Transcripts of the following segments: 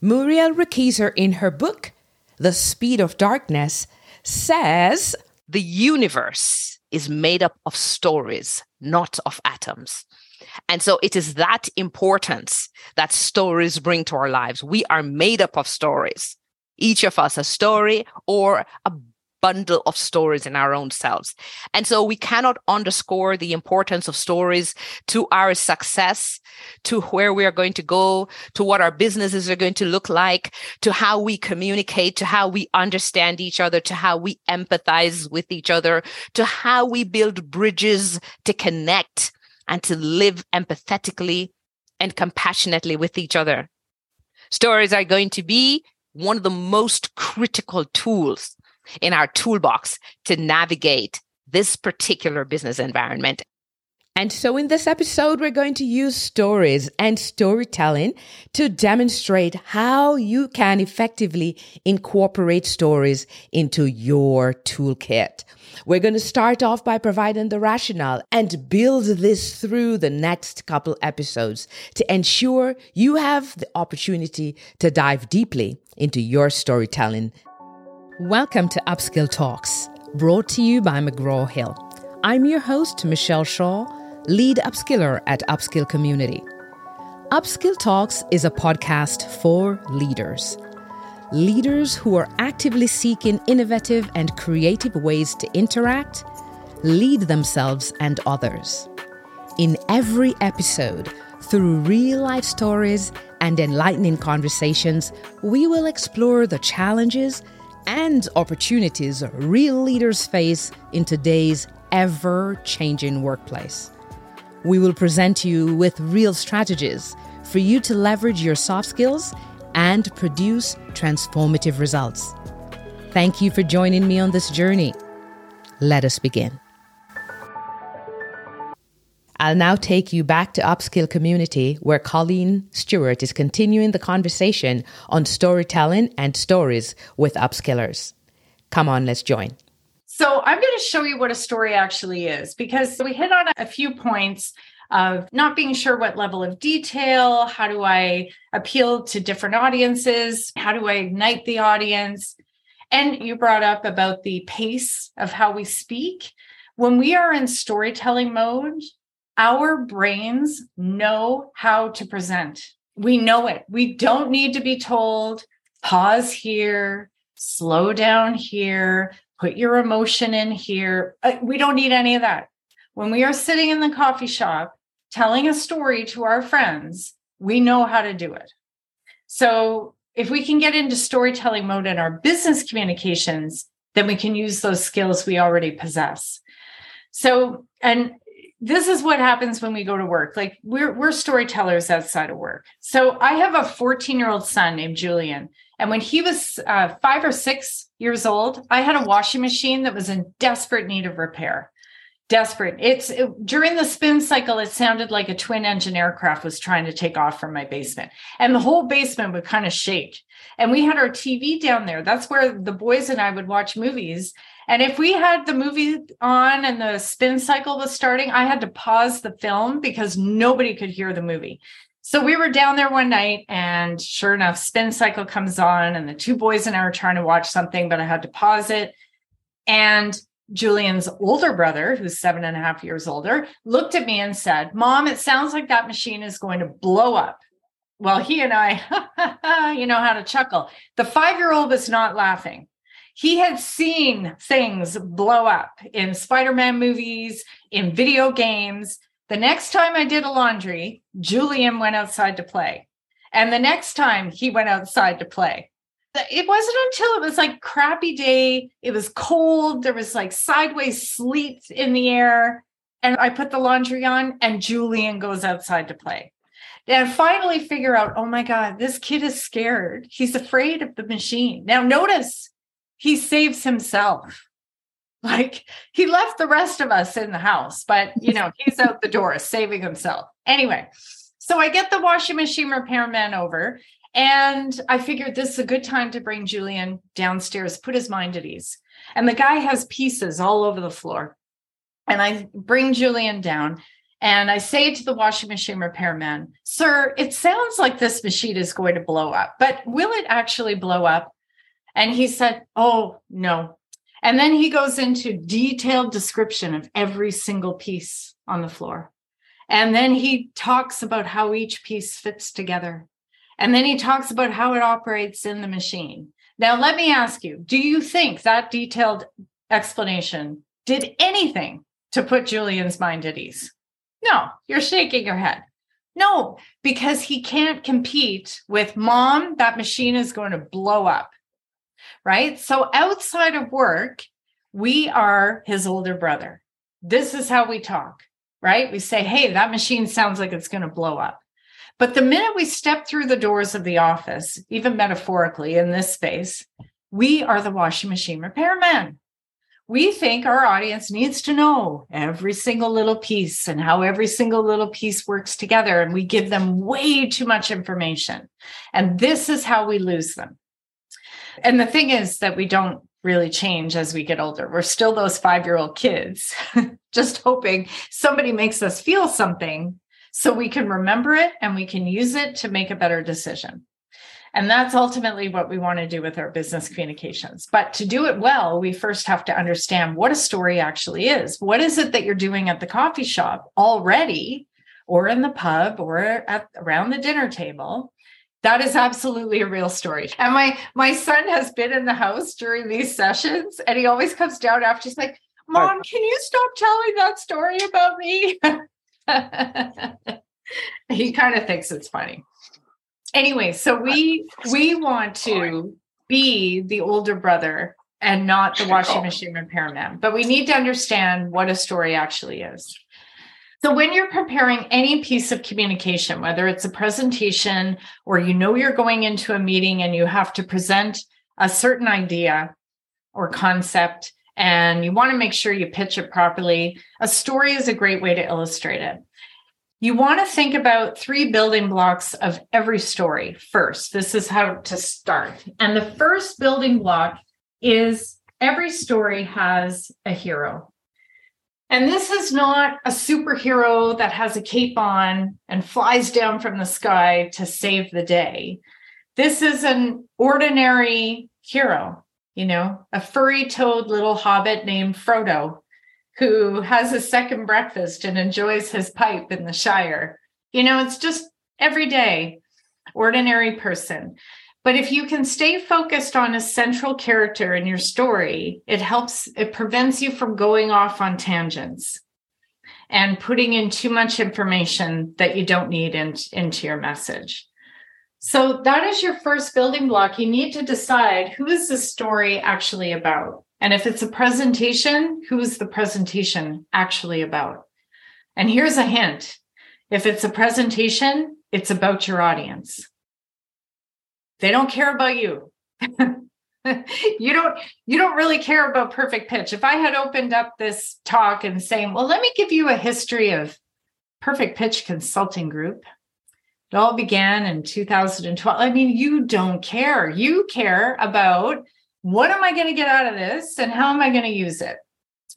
Muriel Rukeyser, in her book, The Speed of Darkness, says the universe is made up of stories, not of atoms. And so it is that importance that stories bring to our lives. We are made up of stories. Each of us a story or a bundle of stories in our own selves. And so we cannot underscore the importance of stories to our success, to where we are going to go, to what our businesses are going to look like, to how we communicate, to how we understand each other, to how we empathize with each other, to how we build bridges to connect and to live empathetically and compassionately with each other. Stories are going to be one of the most critical tools in our toolbox to navigate this particular business environment. And so, in this episode, we're going to use stories and storytelling to demonstrate how you can effectively incorporate stories into your toolkit. We're going to start off by providing the rationale and build this through the next couple episodes to ensure you have the opportunity to dive deeply into your storytelling Welcome to Upskill Talks, brought to you by McGraw Hill. I'm your host, Michelle Shaw, lead upskiller at Upskill Community. Upskill Talks is a podcast for leaders. Leaders who are actively seeking innovative and creative ways to interact, lead themselves and others. In every episode, through real life stories and enlightening conversations, we will explore the challenges and opportunities real leaders face in today's ever changing workplace. We will present you with real strategies for you to leverage your soft skills and produce transformative results. Thank you for joining me on this journey. Let us begin. I'll now take you back to Upskill Community, where Colleen Stewart is continuing the conversation on storytelling and stories with upskillers. Come on, let's join. So, I'm going to show you what a story actually is because we hit on a few points of not being sure what level of detail, how do I appeal to different audiences, how do I ignite the audience. And you brought up about the pace of how we speak. When we are in storytelling mode, our brains know how to present. We know it. We don't need to be told, pause here, slow down here, put your emotion in here. Uh, we don't need any of that. When we are sitting in the coffee shop telling a story to our friends, we know how to do it. So if we can get into storytelling mode in our business communications, then we can use those skills we already possess. So, and this is what happens when we go to work. Like we're we're storytellers outside of work. So I have a 14 year old son named Julian, and when he was uh, five or six years old, I had a washing machine that was in desperate need of repair. Desperate. It's it, during the spin cycle. It sounded like a twin engine aircraft was trying to take off from my basement, and the whole basement would kind of shake. And we had our TV down there. That's where the boys and I would watch movies. And if we had the movie on and the spin cycle was starting, I had to pause the film because nobody could hear the movie. So we were down there one night, and sure enough, spin cycle comes on, and the two boys and I are trying to watch something, but I had to pause it. And Julian's older brother, who's seven and a half years older, looked at me and said, Mom, it sounds like that machine is going to blow up. Well, he and I, you know how to chuckle. The five year old was not laughing he had seen things blow up in Spider-Man movies, in video games. The next time I did a laundry, Julian went outside to play. And the next time he went outside to play. It wasn't until it was like crappy day, it was cold, there was like sideways sleet in the air, and I put the laundry on and Julian goes outside to play. And I finally figure out, oh my God, this kid is scared. He's afraid of the machine. Now notice he saves himself. Like he left the rest of us in the house, but you know, he's out the door saving himself. Anyway, so I get the washing machine repairman over and I figured this is a good time to bring Julian downstairs, put his mind at ease. And the guy has pieces all over the floor. And I bring Julian down And I say to the washing machine repairman, Sir, it sounds like this machine is going to blow up, but will it actually blow up? And he said, Oh, no. And then he goes into detailed description of every single piece on the floor. And then he talks about how each piece fits together. And then he talks about how it operates in the machine. Now, let me ask you do you think that detailed explanation did anything to put Julian's mind at ease? No, you're shaking your head. No, because he can't compete with mom, that machine is going to blow up. Right. So outside of work, we are his older brother. This is how we talk, right? We say, hey, that machine sounds like it's going to blow up. But the minute we step through the doors of the office, even metaphorically in this space, we are the washing machine repairman we think our audience needs to know every single little piece and how every single little piece works together. And we give them way too much information. And this is how we lose them. And the thing is that we don't really change as we get older. We're still those five year old kids, just hoping somebody makes us feel something so we can remember it and we can use it to make a better decision. And that's ultimately what we want to do with our business communications. But to do it well, we first have to understand what a story actually is. What is it that you're doing at the coffee shop already, or in the pub, or at around the dinner table? That is absolutely a real story. And my my son has been in the house during these sessions, and he always comes down after. He's like, "Mom, can you stop telling that story about me?" he kind of thinks it's funny. Anyway, so we we want to be the older brother and not the washing machine repairman, but we need to understand what a story actually is. So when you're preparing any piece of communication, whether it's a presentation or you know you're going into a meeting and you have to present a certain idea or concept and you want to make sure you pitch it properly, a story is a great way to illustrate it. You want to think about three building blocks of every story first. This is how to start. And the first building block is every story has a hero. And this is not a superhero that has a cape on and flies down from the sky to save the day. This is an ordinary hero, you know, a furry toed little hobbit named Frodo who has a second breakfast and enjoys his pipe in the Shire. You know, it's just everyday, ordinary person. But if you can stay focused on a central character in your story, it helps, it prevents you from going off on tangents and putting in too much information that you don't need in, into your message. So that is your first building block. You need to decide who is the story actually about? And if it's a presentation, who is the presentation actually about? And here's a hint if it's a presentation, it's about your audience. They don't care about you. you don't you don't really care about perfect pitch. If I had opened up this talk and saying, "Well, let me give you a history of Perfect Pitch Consulting Group." It all began in 2012. I mean, you don't care. You care about what am I going to get out of this and how am I going to use it?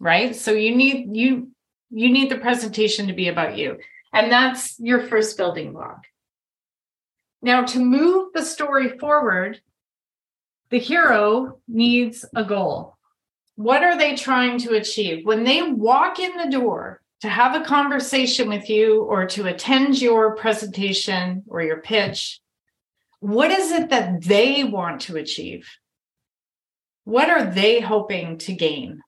Right? So you need you you need the presentation to be about you. And that's your first building block. Now to move the story forward, the hero needs a goal. What are they trying to achieve? When they walk in the door to have a conversation with you or to attend your presentation or your pitch, what is it that they want to achieve? What are they hoping to gain?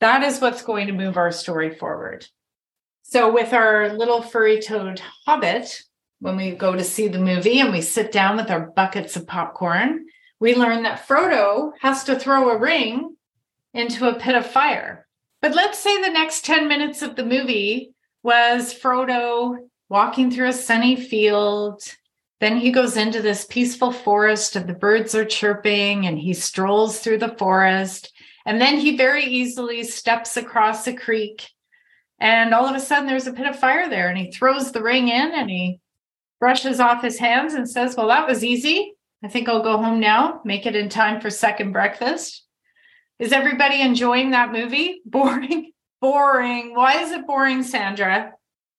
That is what's going to move our story forward. So, with our little furry toed hobbit, when we go to see the movie and we sit down with our buckets of popcorn, we learn that Frodo has to throw a ring into a pit of fire. But let's say the next 10 minutes of the movie was Frodo walking through a sunny field, then he goes into this peaceful forest and the birds are chirping and he strolls through the forest. And then he very easily steps across a creek. And all of a sudden there's a pit of fire there and he throws the ring in and he brushes off his hands and says, Well, that was easy. I think I'll go home now, make it in time for second breakfast. Is everybody enjoying that movie? Boring. boring. Why is it boring, Sandra?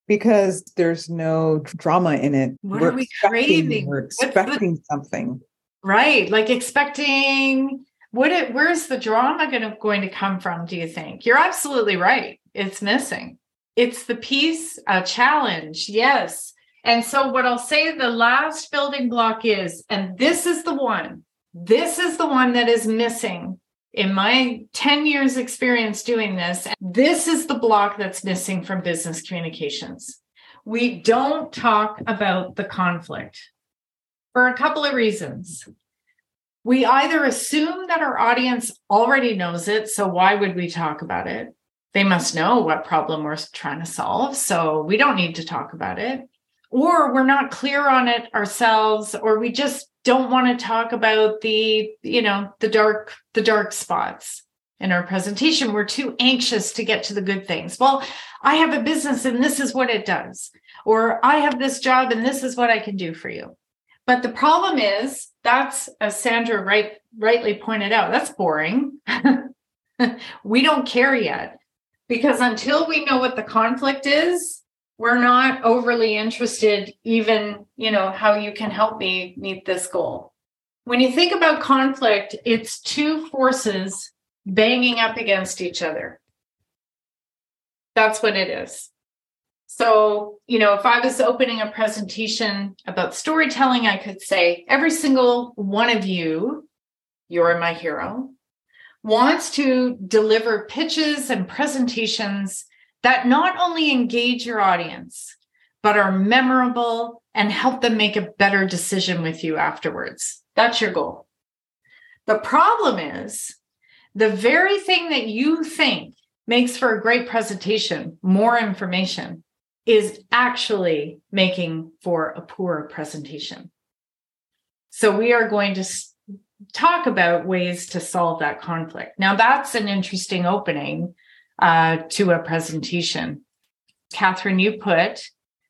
because there's no drama in it. What we're are we expecting- craving? We're What's the- expecting something. Right. Like expecting what it where's the drama to going to come from, do you think? You're absolutely right. It's missing. It's the piece, a challenge. Yes. And so what I'll say the last building block is, and this is the one, this is the one that is missing in my 10 years experience doing this. This is the block that's missing from business communications. We don't talk about the conflict for a couple of reasons. We either assume that our audience already knows it, so why would we talk about it? They must know what problem we're trying to solve, so we don't need to talk about it. Or we're not clear on it ourselves, or we just don't want to talk about the, you know, the dark, the dark spots in our presentation. We're too anxious to get to the good things. Well, I have a business and this is what it does. Or I have this job and this is what I can do for you. But the problem is that's as Sandra right rightly pointed out, that's boring. we don't care yet because until we know what the conflict is, we're not overly interested even, you know, how you can help me meet this goal. When you think about conflict, it's two forces banging up against each other. That's what it is. So, you know, if I was opening a presentation about storytelling, I could say, every single one of you, you're my hero, wants to deliver pitches and presentations that not only engage your audience, but are memorable and help them make a better decision with you afterwards. That's your goal. The problem is the very thing that you think makes for a great presentation, more information, is actually making for a poor presentation. So we are going to talk about ways to solve that conflict. Now, that's an interesting opening uh, to a presentation. Catherine, you put,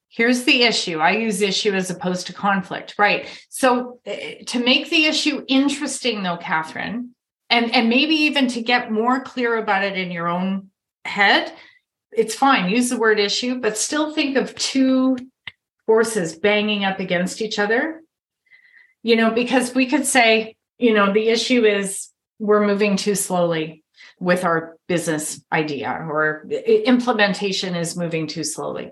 here's the issue. I use issue as opposed to conflict, right? So uh, to make the issue interesting, though, Catherine, and, and maybe even to get more clear about it in your own head, it's fine. Use the word issue, but still think of two forces banging up against each other. You know, because we could say, you know, the issue is we're moving too slowly with our business idea or implementation is moving too slowly.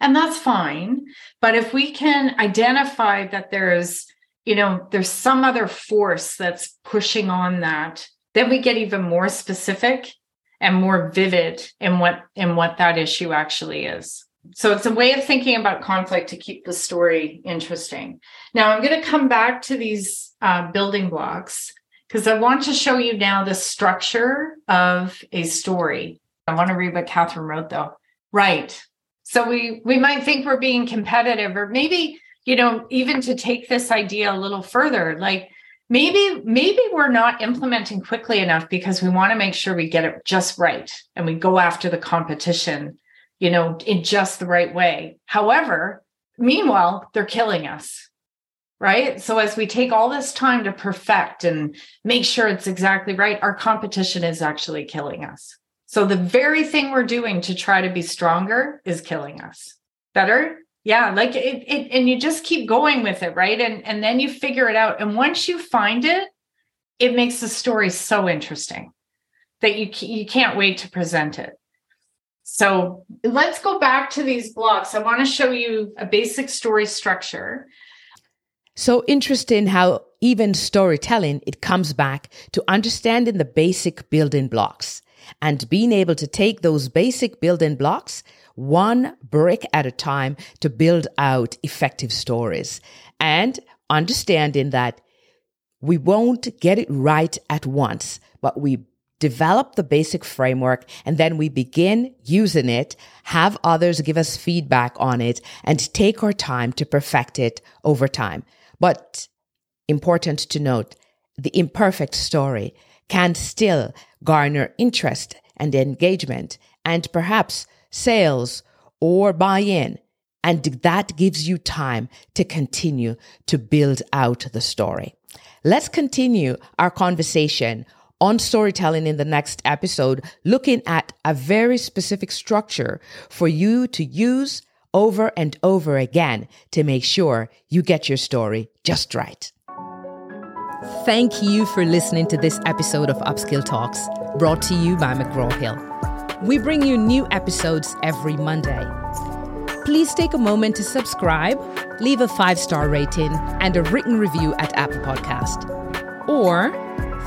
And that's fine. But if we can identify that there's, you know, there's some other force that's pushing on that, then we get even more specific and more vivid in what in what that issue actually is. So it's a way of thinking about conflict to keep the story interesting. Now I'm going to come back to these uh, building blocks because I want to show you now the structure of a story. I want to read what Catherine wrote though. Right. So we we might think we're being competitive, or maybe you know even to take this idea a little further, like maybe maybe we're not implementing quickly enough because we want to make sure we get it just right and we go after the competition you know in just the right way however meanwhile they're killing us right? So as we take all this time to perfect and make sure it's exactly right our competition is actually killing us. So the very thing we're doing to try to be stronger is killing us. Better? Yeah like it, it and you just keep going with it right? And and then you figure it out. And once you find it it makes the story so interesting that you you can't wait to present it. So let's go back to these blocks. I want to show you a basic story structure So interesting how even storytelling, it comes back to understanding the basic building blocks and being able to take those basic building blocks one brick at a time to build out effective stories and understanding that we won't get it right at once, but we develop the basic framework and then we begin using it, have others give us feedback on it, and take our time to perfect it over time. But important to note, the imperfect story can still garner interest and engagement and perhaps sales or buy in. And that gives you time to continue to build out the story. Let's continue our conversation on storytelling in the next episode, looking at a very specific structure for you to use over and over again to make sure you get your story just right. Thank you for listening to this episode of Upskill Talks, brought to you by McGraw Hill. We bring you new episodes every Monday. Please take a moment to subscribe, leave a five star rating, and a written review at Apple Podcast. Or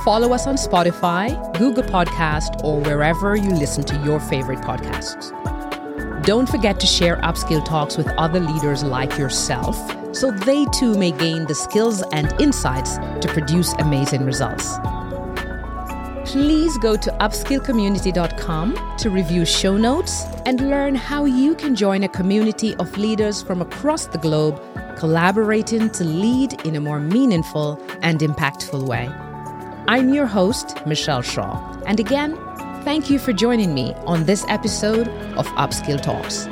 follow us on Spotify, Google Podcast, or wherever you listen to your favorite podcasts. Don't forget to share Upskill Talks with other leaders like yourself so they too may gain the skills and insights to produce amazing results. Please go to upskillcommunity.com to review show notes and learn how you can join a community of leaders from across the globe collaborating to lead in a more meaningful and impactful way. I'm your host, Michelle Shaw, and again, thank you for joining me on this episode of Upskill Talks.